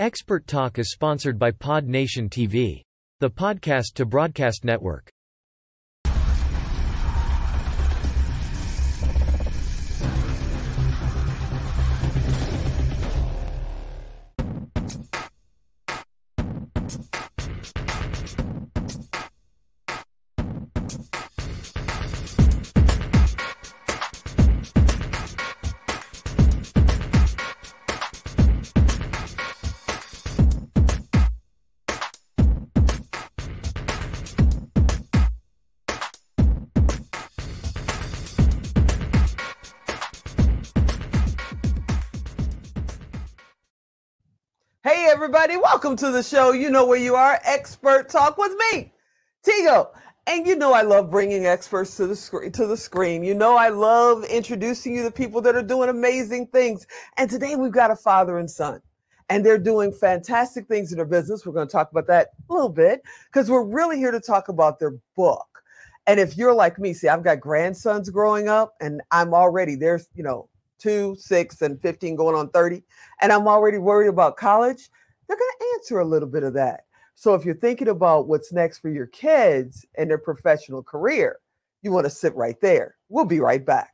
Expert Talk is sponsored by Pod Nation TV, the podcast to broadcast network. To the show. You know where you are. Expert Talk with me, Tigo. And you know I love bringing experts to the screen to the screen. You know I love introducing you to people that are doing amazing things. And today we've got a father and son. And they're doing fantastic things in their business. We're going to talk about that a little bit because we're really here to talk about their book. And if you're like me, see, I've got grandsons growing up and I'm already there's, you know, two, six, and 15 going on 30, and I'm already worried about college, they're going to answer a little bit of that. So if you're thinking about what's next for your kids and their professional career, you want to sit right there. We'll be right back.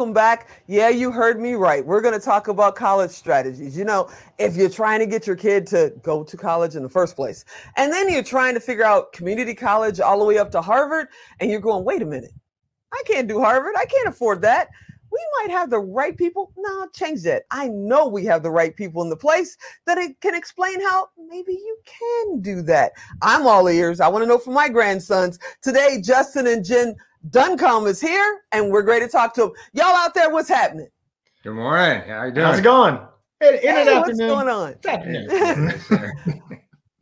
Welcome back. Yeah, you heard me right. We're going to talk about college strategies. You know, if you're trying to get your kid to go to college in the first place, and then you're trying to figure out community college all the way up to Harvard, and you're going, wait a minute, I can't do Harvard. I can't afford that. We might have the right people. No, change that. I know we have the right people in the place that it can explain how maybe you can do that. I'm all ears. I want to know from my grandsons. Today, Justin and Jim Duncombe is here, and we're great to talk to him. Y'all out there, what's happening? Good morning. How you doing? How's it going? Hey, hey what's going on?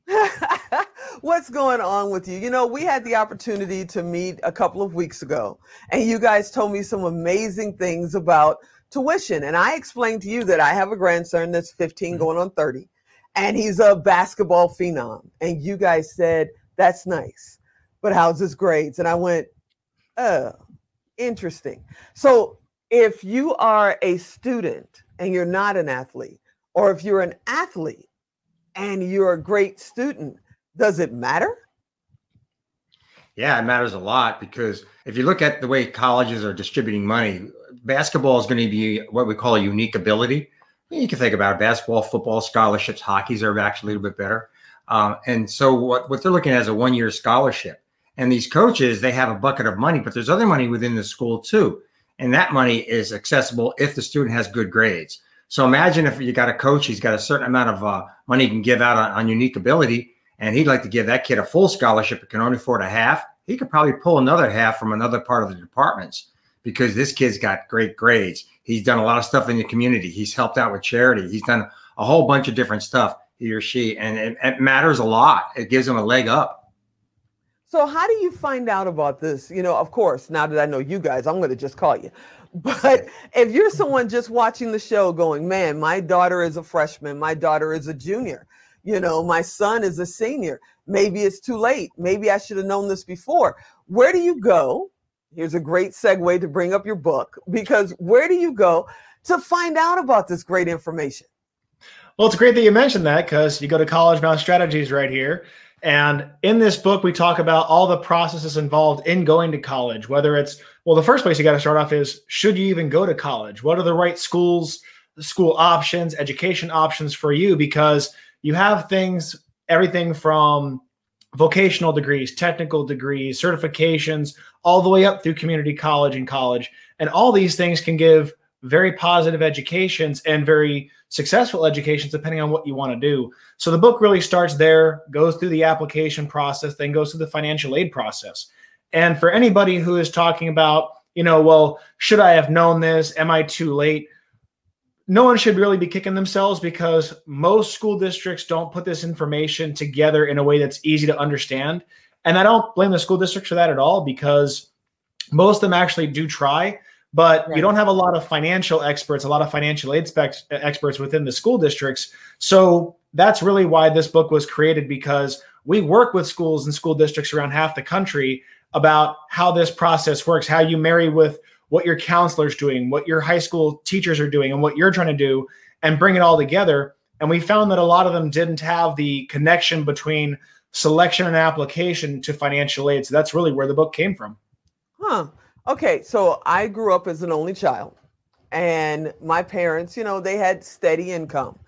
What's going on with you? You know, we had the opportunity to meet a couple of weeks ago, and you guys told me some amazing things about tuition. And I explained to you that I have a grandson that's 15 mm-hmm. going on 30, and he's a basketball phenom. And you guys said, that's nice, but how's his grades? And I went, Oh, interesting. So if you are a student and you're not an athlete, or if you're an athlete and you're a great student, does it matter? Yeah, it matters a lot because if you look at the way colleges are distributing money, basketball is going to be what we call a unique ability. You can think about it, basketball, football, scholarships, hockeys are actually a little bit better. Um, and so what, what they're looking at is a one year scholarship. And these coaches, they have a bucket of money, but there's other money within the school too. And that money is accessible if the student has good grades. So imagine if you got a coach, he's got a certain amount of uh, money he can give out on, on, unique ability, and he'd like to give that kid a full scholarship, but can only afford a half. He could probably pull another half from another part of the departments because this kid's got great grades. He's done a lot of stuff in the community. He's helped out with charity. He's done a whole bunch of different stuff, he or she, and it, it matters a lot. It gives him a leg up. So how do you find out about this? You know, of course, now that I know you guys, I'm going to just call you. But if you're someone just watching the show going, man, my daughter is a freshman, my daughter is a junior, you know, my son is a senior, maybe it's too late. Maybe I should have known this before. Where do you go? Here's a great segue to bring up your book because where do you go to find out about this great information? Well, it's great that you mentioned that because you go to College Bound Strategies right here. And in this book, we talk about all the processes involved in going to college, whether it's, well, the first place you got to start off is should you even go to college? What are the right schools, school options, education options for you? Because you have things, everything from vocational degrees, technical degrees, certifications, all the way up through community college and college. And all these things can give very positive educations and very successful educations, depending on what you want to do. So the book really starts there, goes through the application process, then goes through the financial aid process. And for anybody who is talking about, you know, well, should I have known this? Am I too late? No one should really be kicking themselves because most school districts don't put this information together in a way that's easy to understand. And I don't blame the school districts for that at all because most of them actually do try but right. you don't have a lot of financial experts, a lot of financial aid specs, uh, experts within the school districts. So that's really why this book was created because we work with schools and school districts around half the country about how this process works, how you marry with what your counselor's doing, what your high school teachers are doing, and what you're trying to do, and bring it all together. And we found that a lot of them didn't have the connection between selection and application to financial aid. So that's really where the book came from. Huh. Okay, so I grew up as an only child, and my parents, you know, they had steady income.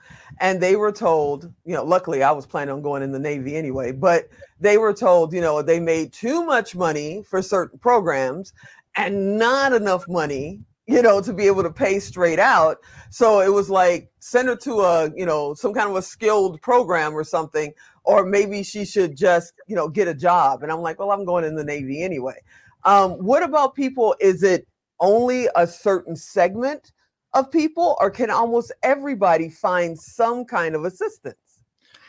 And they were told, you know, luckily I was planning on going in the Navy anyway, but they were told, you know, they made too much money for certain programs and not enough money, you know, to be able to pay straight out. So it was like send her to a, you know, some kind of a skilled program or something, or maybe she should just, you know, get a job. And I'm like, well, I'm going in the Navy anyway. Um, what about people? Is it only a certain segment of people, or can almost everybody find some kind of assistance?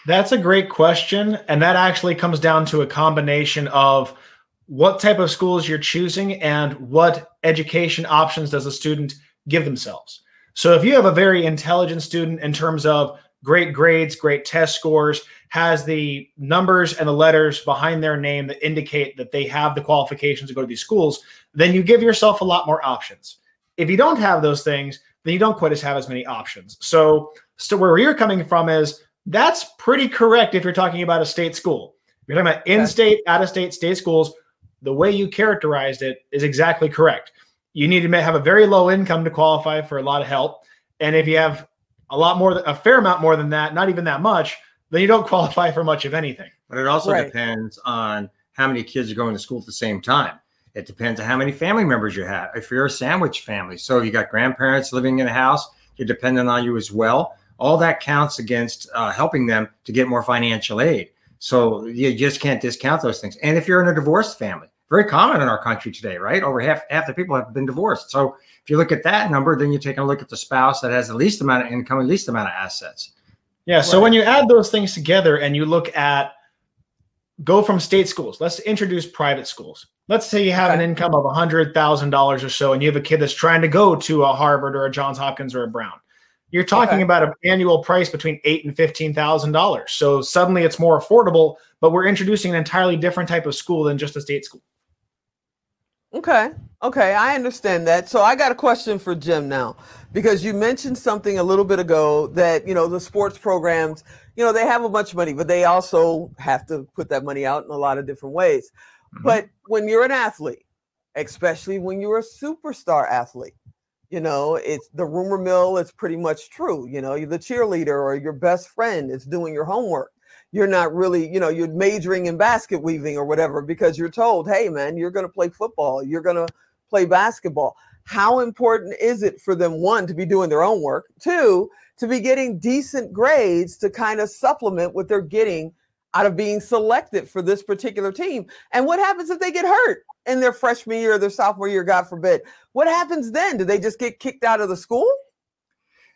That's a great question. And that actually comes down to a combination of what type of schools you're choosing and what education options does a student give themselves. So if you have a very intelligent student in terms of great grades, great test scores, has the numbers and the letters behind their name that indicate that they have the qualifications to go to these schools, then you give yourself a lot more options. If you don't have those things, then you don't quite as have as many options. So, so where you're coming from is that's pretty correct if you're talking about a state school. If you're talking about in-state, out-of-state, state schools, the way you characterized it is exactly correct. You need to have a very low income to qualify for a lot of help, and if you have a lot more, a fair amount more than that, not even that much, then you don't qualify for much of anything. But it also right. depends on how many kids are going to school at the same time. It depends on how many family members you have. If you're a sandwich family, so you got grandparents living in a house, you're dependent on you as well. All that counts against uh, helping them to get more financial aid. So you just can't discount those things. And if you're in a divorced family, very common in our country today, right? Over half half the people have been divorced. So if you look at that number, then you take a look at the spouse that has the least amount of income and least amount of assets. Yeah. So right. when you add those things together and you look at go from state schools, let's introduce private schools. Let's say you have an income of $100,000 or so and you have a kid that's trying to go to a Harvard or a Johns Hopkins or a Brown. You're talking okay. about an annual price between eight and fifteen thousand dollars. So suddenly it's more affordable, but we're introducing an entirely different type of school than just a state school. Okay. Okay. I understand that. So I got a question for Jim now, because you mentioned something a little bit ago that, you know, the sports programs, you know, they have a bunch of money, but they also have to put that money out in a lot of different ways. Mm-hmm. But when you're an athlete, especially when you're a superstar athlete, you know, it's the rumor mill is pretty much true. You know, you're the cheerleader or your best friend is doing your homework you're not really, you know, you're majoring in basket weaving or whatever because you're told, hey, man, you're going to play football, you're going to play basketball. How important is it for them, one, to be doing their own work, two, to be getting decent grades to kind of supplement what they're getting out of being selected for this particular team? And what happens if they get hurt in their freshman year or their sophomore year, God forbid? What happens then? Do they just get kicked out of the school?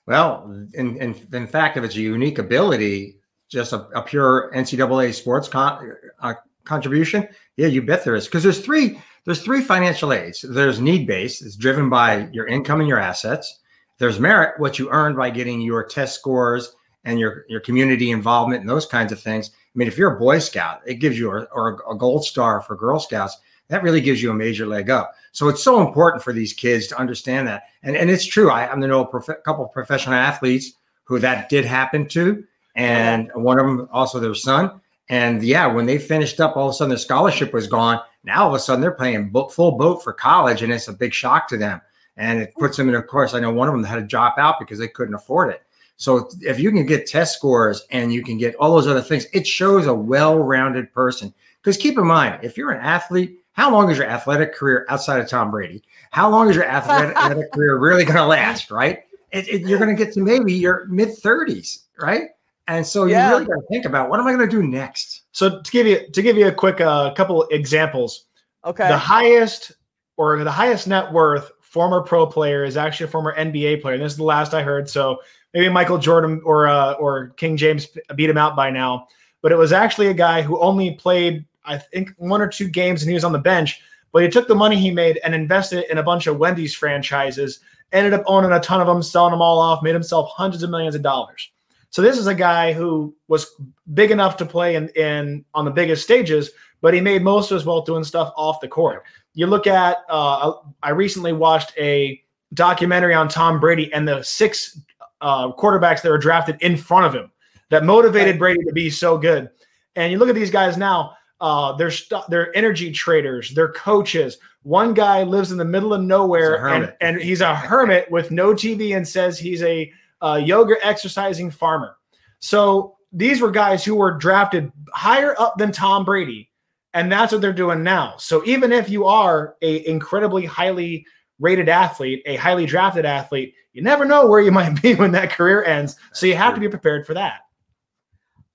Well, in, in, in fact, if it's a unique ability, just a, a pure NCAA sports con, uh, contribution? Yeah, you bet there is. Because there's three there's three financial aids. There's need based, it's driven by your income and your assets. There's merit, what you earned by getting your test scores and your your community involvement and those kinds of things. I mean, if you're a Boy Scout, it gives you a, or a gold star for Girl Scouts. That really gives you a major leg up. So it's so important for these kids to understand that. And and it's true. I, to know a prof- couple of professional athletes who that did happen to and one of them also their son. And yeah, when they finished up, all of a sudden their scholarship was gone. Now all of a sudden they're playing boat, full boat for college, and it's a big shock to them. And it puts them in a course. I know one of them had to drop out because they couldn't afford it. So if you can get test scores and you can get all those other things, it shows a well-rounded person. Because keep in mind, if you're an athlete, how long is your athletic career outside of Tom Brady? How long is your athletic, athletic career really going to last? Right? It, it, you're going to get to maybe your mid 30s, right? And so Yeah. you really got to think about what am I going to do next? So to give you to give you a quick uh, couple examples, Okay. the highest or the highest net worth former pro player is actually a former NBA player. This is the last I heard. So maybe Michael Jordan or uh, or King James beat him out by now. But it was actually a guy who only played, I think, one or two games, and he was on the bench. But he took the money he made and invested it in a bunch of Wendy's franchises. Ended up owning a ton of them, selling them all off, made himself hundreds of millions of dollars. So this is a guy who was big enough to play in, in on the biggest stages, but he made most of his wealth doing stuff off the court. You look at, uh, I recently watched a documentary on Tom Brady and the six uh, quarterbacks that were drafted in front of him that motivated Brady to be so good. And you look at these guys now, uh, they're st- they're energy traders, they're coaches. One guy lives in the middle of nowhere and, and he's a hermit with no TV and says he's a uh, yoga exercising farmer. So these were guys who were drafted higher up than Tom Brady, and that's what they're doing now. So even if you are a incredibly highly rated athlete, a highly drafted athlete, you never know where you might be when that career ends. So you have to be prepared for that.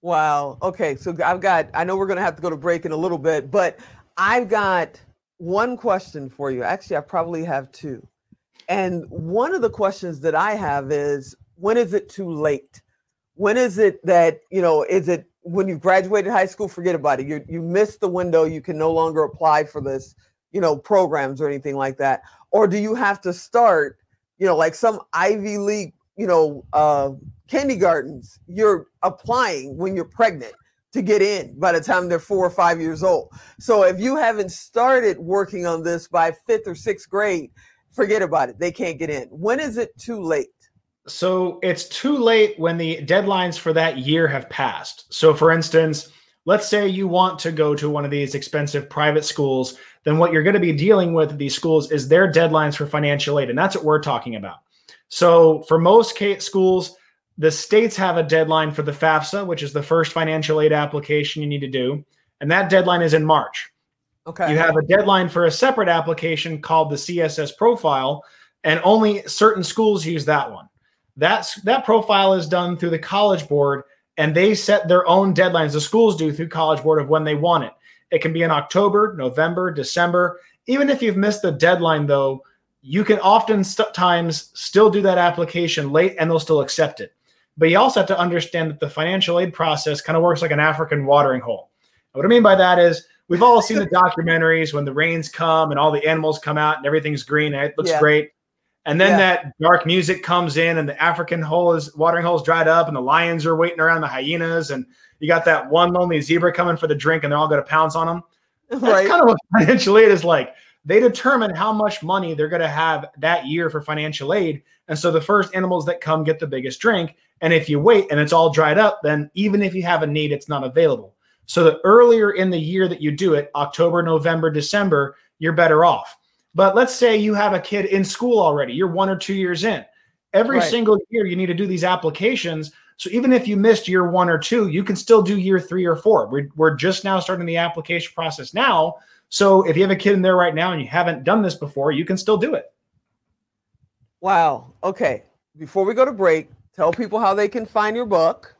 Wow. Okay. So I've got, I know we're going to have to go to break in a little bit, but I've got one question for you. Actually, I probably have two. And one of the questions that I have is when is it too late? When is it that, you know, is it when you've graduated high school, forget about it. You, you missed the window. You can no longer apply for this, you know, programs or anything like that. Or do you have to start, you know, like some Ivy League, you know, uh, kindergartens, you're applying when you're pregnant to get in by the time they're four or five years old. So if you haven't started working on this by fifth or sixth grade, forget about it. They can't get in. When is it too late? So it's too late when the deadlines for that year have passed. So, for instance, let's say you want to go to one of these expensive private schools, then what you're going to be dealing with at these schools is their deadlines for financial aid. And that's what we're talking about. So, for most schools, the states have a deadline for the FAFSA, which is the first financial aid application you need to do. And that deadline is in March. Okay. You have a deadline for a separate application called the CSS profile, and only certain schools use that one. That's that profile is done through the College Board, and they set their own deadlines. The schools do through College Board of when they want it. It can be in October, November, December. Even if you've missed the deadline, though, you can often st- times still do that application late, and they'll still accept it. But you also have to understand that the financial aid process kind of works like an African watering hole. What I mean by that is we've all seen the documentaries when the rains come and all the animals come out and everything's green and it looks Yeah. great. And then Yeah. that dark music comes in and the African hole is watering hole's dried up and the lions are waiting around the hyenas and you got that one lonely zebra coming for the drink and they're all going to pounce on them. That's right. kind of what financial aid is like. They determine how much money they're going to have that year for financial aid. And so the first animals that come get the biggest drink. And if you wait and it's all dried up, then even if you have a need, it's not available. So the earlier in the year that you do it, October, November, December, you're better off. But let's say you have a kid in school already, you're one or two years in. Every Right. single year, you need to do these applications. So even if you missed year one or two, you can still do year three or four. We're, we're just now starting the application process now. So if you have a kid in there right now and you haven't done this before, you can still do it. Wow. Okay. Before we go to break, tell people how they can find your book.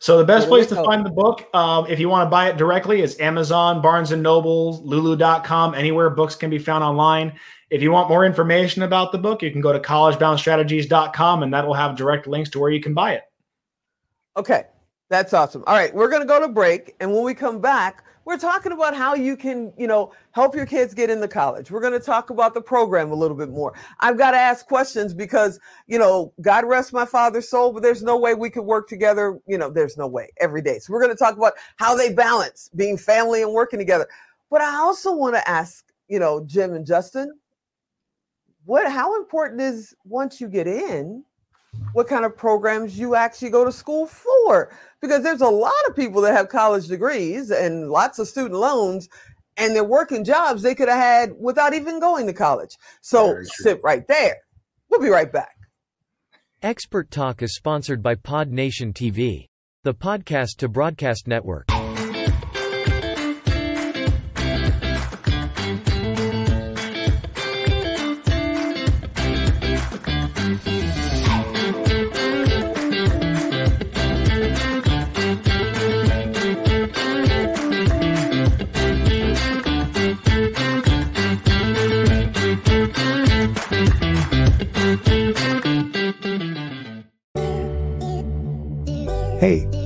So the best place to find the book, um, if you want to buy it directly, is Amazon, Barnes and Noble, Lulu.com, anywhere books can be found online. If you want more information about the book, you can go to collegeboundstrategies.com and that will have direct links to where you can buy it. Okay. That's awesome. All right, we're going to go to break and when we come back, we're talking about how you can, you know, help your kids get into college. We're going to talk about the program a little bit more. I've got to ask questions because, you know, God rest my father's soul, but there's no way we could work together, you know, there's no way every day. So we're going to talk about how they balance being family and working together. But I also want to ask, you know, Jim and Justin, what how important is once you get in what kind of programs you actually go to school for. Because there's a lot of people that have college degrees and lots of student loans and they're working jobs they could have had without even going to college. So sit right there. We'll be right back. Expert Talk is sponsored by Pod Nation TV, the podcast to broadcast network.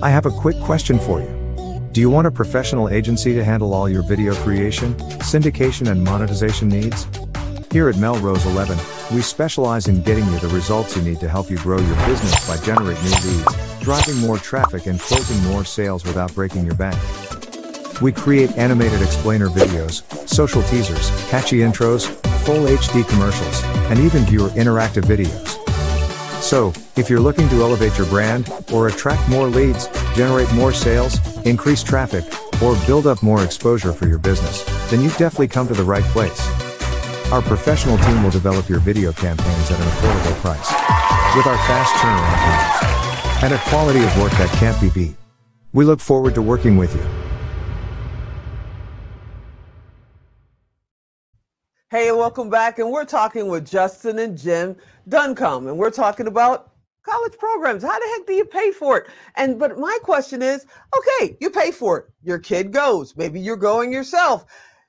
I have a quick question for you. Do you want a professional agency to handle all your video creation, syndication, and monetization needs? Here at Melrose 11, we specialize in getting you the results you need to help you grow your business by generating new leads, driving more traffic, and closing more sales without breaking your bank. We create animated explainer videos, social teasers, catchy intros, full HD commercials, and even viewer interactive videos. So, if you're looking to elevate your brand, or attract more leads, generate more sales, increase traffic, or build up more exposure for your business, then you've definitely come to the right place. Our professional team will develop your video campaigns at an affordable price. With our fast turnaround times. And a quality of work that can't be beat. We look forward to working with you. Hey, welcome back. And we're talking with Justin and Jim Duncombe, and we're talking about college programs. How the heck do you pay for it? And but my question is, okay, you pay for it. Your kid goes. Maybe you're going yourself.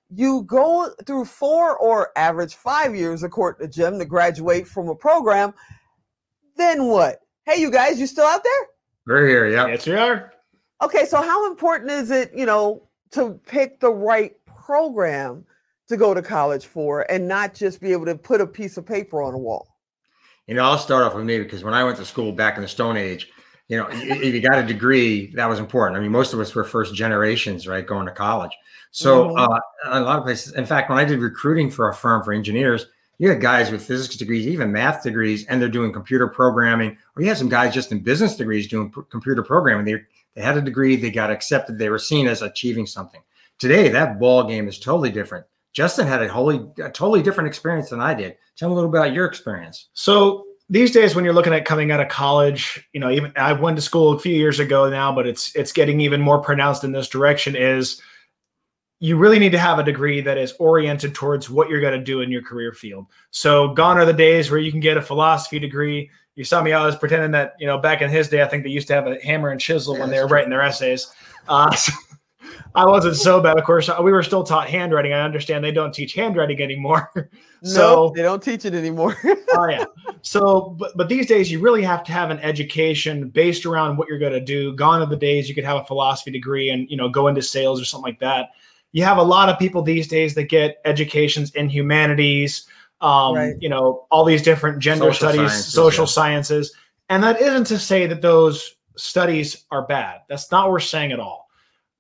You go through four or average five years, according to Jim, to graduate from a program. Then what? Hey, you guys, you still out there? We're here, yeah. Yes, we are. Okay, so how important is it, you know, to pick the right program to go to college for and not just be able to put a piece of paper on a wall? You know, I'll start off with me because when I went to school back in the Stone Age, you know, if you got a degree, that was important. I mean, most of us were first generations, right, going to college. So Mhm. uh, a lot of places, in fact, when I did recruiting for a firm for engineers, you had guys with physics degrees, even math degrees, and they're doing computer programming. Or you had some guys just in business degrees doing p- computer programming. They they had a degree, they got accepted, they were seen as achieving something. Today, that ball game is totally different. Justin had a wholly, a totally different experience than I did. Tell me a little bit about your experience. So these days, when you're looking at coming out of college, you know, even I went to school a few years ago now, but it's it's getting even more pronounced in this direction. Is you really need to have a degree that is oriented towards what you're going to do in your career field. So gone are the days where you can get a philosophy degree. You saw me, I was pretending that, you know, back in his day, I think they used to have a hammer and chisel Yeah, when they were true. writing their essays. Uh, so I wasn't so bad. Of course, we were still taught handwriting. I understand they don't teach handwriting anymore. no, so they don't teach it anymore. oh yeah. So, but but these days you really have to have an education based around what you're going to do. Gone are the days you could have a philosophy degree and you know go into sales or something like that. You have a lot of people these days that get educations in humanities, um, Right. you know, all these different gender Social studies, sciences, social yeah. sciences, and that isn't to say that those studies are bad. That's not what we're saying at all.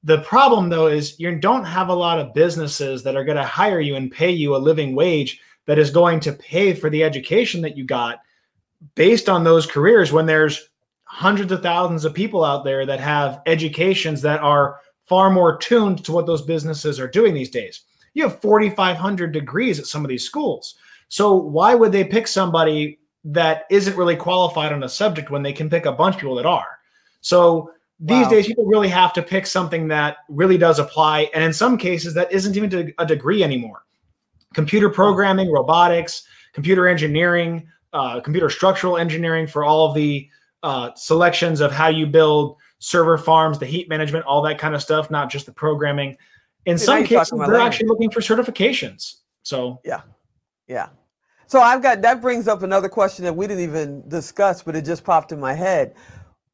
The problem though is you don't have a lot of businesses that are going to hire you and pay you a living wage that is going to pay for the education that you got based on those careers when there's hundreds of thousands of people out there that have educations that are far more tuned to what those businesses are doing these days. You have 4,500 degrees at some of these schools. So why would they pick somebody that isn't really qualified on a subject when they can pick a bunch of people that are? So these Wow. days, people really have to pick something that really does apply. And in some cases, that isn't even a degree anymore. Computer programming, robotics, computer engineering, uh, computer structural engineering for all of the uh, selections of how you build server farms, the heat management, all that kind of stuff, not just the programming. In now some cases, they're language. actually looking for certifications. So yeah. Yeah. So I've got that brings up another question that we didn't even discuss, but it just popped in my head.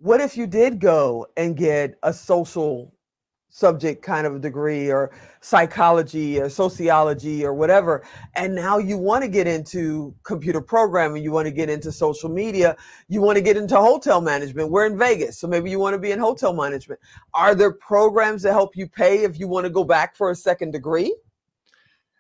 What if you did go and get a social subject kind of degree or psychology or sociology or whatever, and now you want to get into computer programming, you want to get into social media, you want to get into hotel management. We're in Vegas, so maybe you want to be in hotel management. Are there programs that help you pay if you want to go back for a second degree?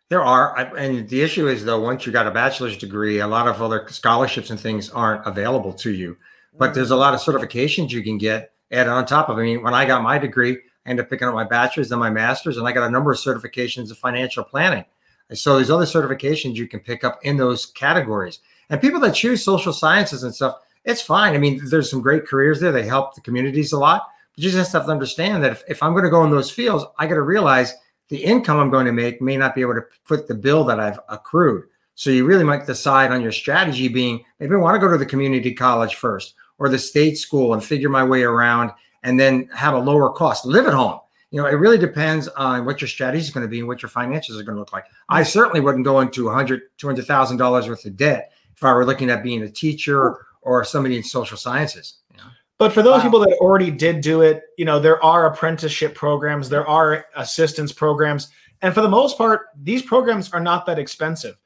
There are, and the issue is though, once you got a bachelor's degree, a lot of other scholarships and things aren't available to you. But there's a lot of certifications you can get added on top of. it. I mean, when I got my degree, I ended up picking up my bachelor's, then my master's, and I got a number of certifications of financial planning. And so there's other certifications you can pick up in those categories. And people that choose social sciences and stuff, it's fine. I mean, there's some great careers there. They help the communities a lot. But you just have to understand that if, if I'm going to go in those fields, I got to realize the income I'm going to make may not be able to foot the bill that I've accrued. So you really might decide on your strategy being maybe I want to go to the community college first or the state school and figure my way around and then have a lower cost. Live at home. You know, it really depends on what your strategy is going to be and what your finances are going to look like. I certainly wouldn't go into a hundred, two hundred thousand dollars worth of debt if I were looking at being a teacher or somebody in social sciences. You know? But for those Wow. people that already did do it, you know, there are apprenticeship programs, there are assistance programs. And for the most part, these programs are not that expensive.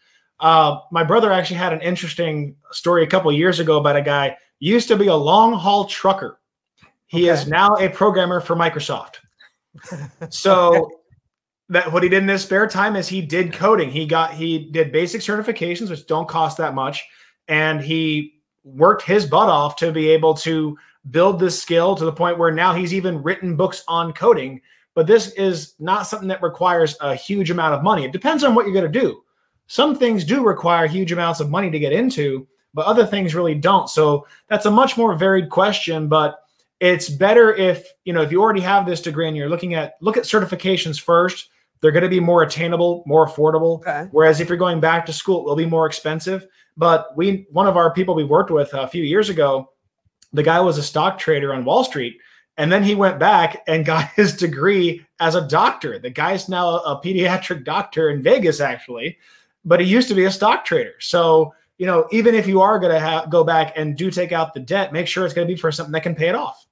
Uh, my brother actually had an interesting story a couple years ago about a guy used to be a long haul trucker. He is now a programmer for Microsoft. so that what he did in his spare time is he did coding. He got he did basic certifications, which don't cost that much, and he worked his butt off to be able to build this skill to the point where now he's even written books on coding. But this is not something that requires a huge amount of money. It depends on what you're going to do. Some things do require huge amounts of money to get into, but other things really don't. So that's a much more varied question, but it's better if, you know, if you already have this degree and you're looking at look at certifications first, they're going to be more attainable, more affordable. Okay. Whereas if you're going back to school, it will be more expensive. But we, one of our people we worked with a few years ago, the guy was a stock trader on Wall Street. And then he went back and got his degree as a doctor. The guy's now a pediatric doctor in Vegas, actually, but he used to be a stock trader. So, you know, even if you are going to ha- go back and do take out the debt, make sure it's going to be for something that can pay it off.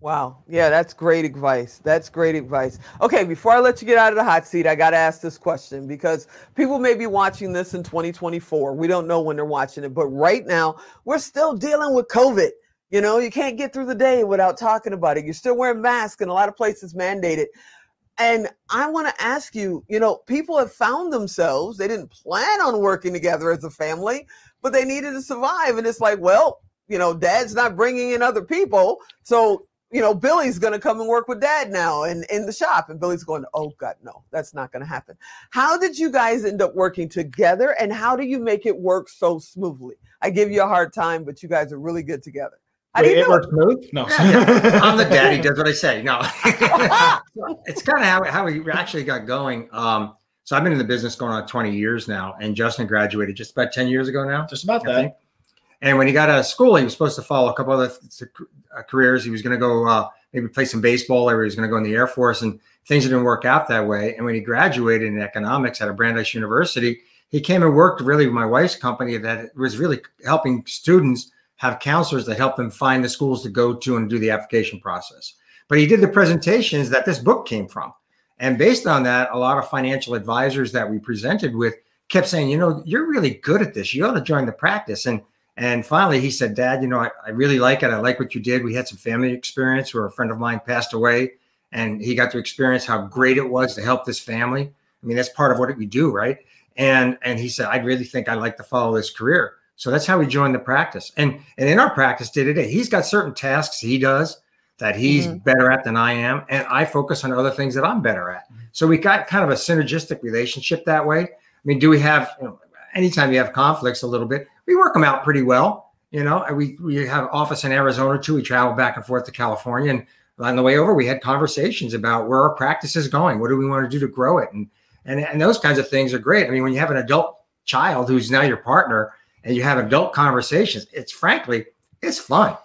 Wow. Yeah, that's great advice. That's great advice. Okay, before I let you get out of the hot seat, I got to ask this question because people may be watching this in 2024. We don't know when they're watching it, but right now, we're still dealing with COVID. You know, you can't get through the day without talking about it. You're still wearing masks in a lot of places mandated. And I want to ask you, you know, people have found themselves, they didn't plan on working together as a family, but they needed to survive. And it's like, well, you know, dad's not bringing in other people. So you know, Billy's going to come and work with dad now and in the shop. And Billy's going, oh, God, no, that's not going to happen. How did you guys end up working together and how do you make it work so smoothly? I give you a hard time, but you guys are really good together. How do Wait, you it do works smooth? No. I'm the daddy, does what I say. No, it's kind of how, how we actually got going. Um, so I've been in the business going on 20 years now, and Justin graduated just about 10 years ago now. Just about I that. think. And when he got out of school, he was supposed to follow a couple other th- uh, careers. He was going to go uh, maybe play some baseball, or he was going to go in the Air Force, and things didn't work out that way. And when he graduated in economics at a Brandeis University, he came and worked really with my wife's company that was really helping students have counselors that help them find the schools to go to and do the application process. But he did the presentations that this book came from. And based on that, a lot of financial advisors that we presented with kept saying, you know, you're really good at this. You ought to join the practice. And and finally he said, Dad, you know, I, I really like it. I like what you did. We had some family experience where a friend of mine passed away and he got to experience how great it was to help this family. I mean, that's part of what we do, right? And and he said, I really think I'd like to follow this career. So that's how we joined the practice. And and in our practice day to day, he's got certain tasks he does that he's Mhm. better at than I am, and I focus on other things that I'm better at. So we got kind of a synergistic relationship that way. I mean, do we have you know, anytime you have conflicts a little bit, we work them out pretty well. You know, we we have office in Arizona too. We travel back and forth to California, and on the way over, we had conversations about where our practice is going. What do we want to do to grow it? And and and those kinds of things are great. I mean, when you have an adult child who's now your partner, and you have adult conversations, it's frankly it's fun.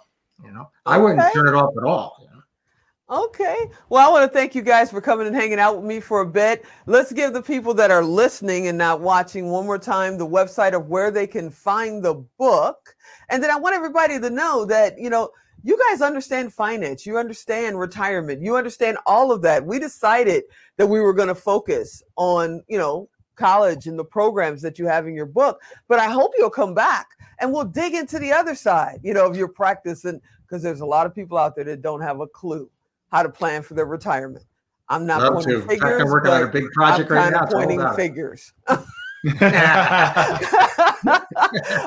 You know, I wouldn't turn it off at all. you know. Okay. Well, I want to thank you guys for coming and hanging out with me for a bit. Let's give the people that are listening and not watching one more time the website of where they can find the book. And then I want everybody to know that, you know, you guys understand finance, you understand retirement, you understand all of that. We decided that we were going to focus on, you know, college and the programs that you have in your book. But I hope you'll come back and we'll dig into the other side, you know, of your practice and because there's a lot of people out there that don't have a clue how to plan for their retirement. I'm not Love pointing to. In figures, I'm working on a but big I'm project right kind now. of It's all pointing figures.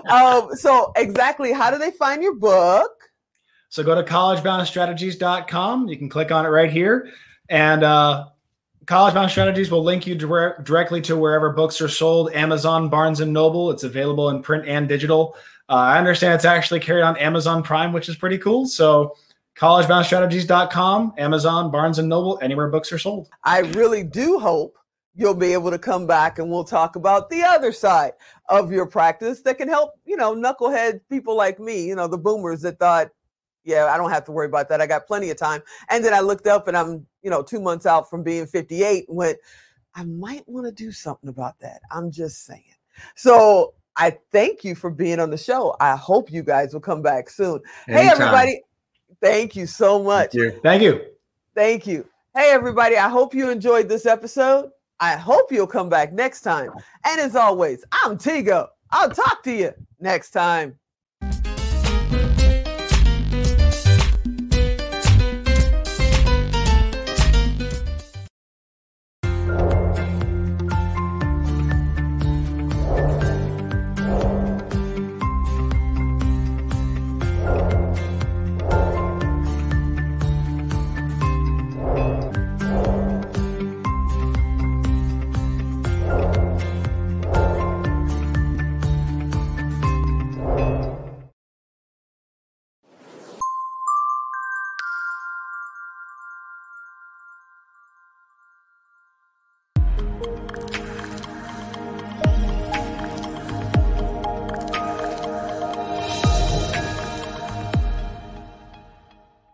um, so exactly, how do they find your book? So go to collegeboundstrategies.com. You can click on it right here. And uh, College Bound Strategies will link you dire- directly to wherever books are sold Amazon, Barnes and Noble. It's available in print and digital. Uh, I understand it's actually carried on Amazon Prime, which is pretty cool. So collegeboundstrategies.com, Amazon, Barnes and Noble, anywhere books are sold. I really do hope you'll be able to come back and we'll talk about the other side of your practice that can help, you know, knucklehead people like me, you know, the boomers that thought, yeah, I don't have to worry about that. I got plenty of time. And then I looked up and I'm, you know, two months out from being 58 and went, I might want to do something about that. I'm just saying. So I thank you for being on the show. I hope you guys will come back soon. Hey, everybody. Thank you so much. Thank you. Thank you. Thank you. Hey, everybody. I hope you enjoyed this episode. I hope you'll come back next time. And as always, I'm Tigo. I'll talk to you next time.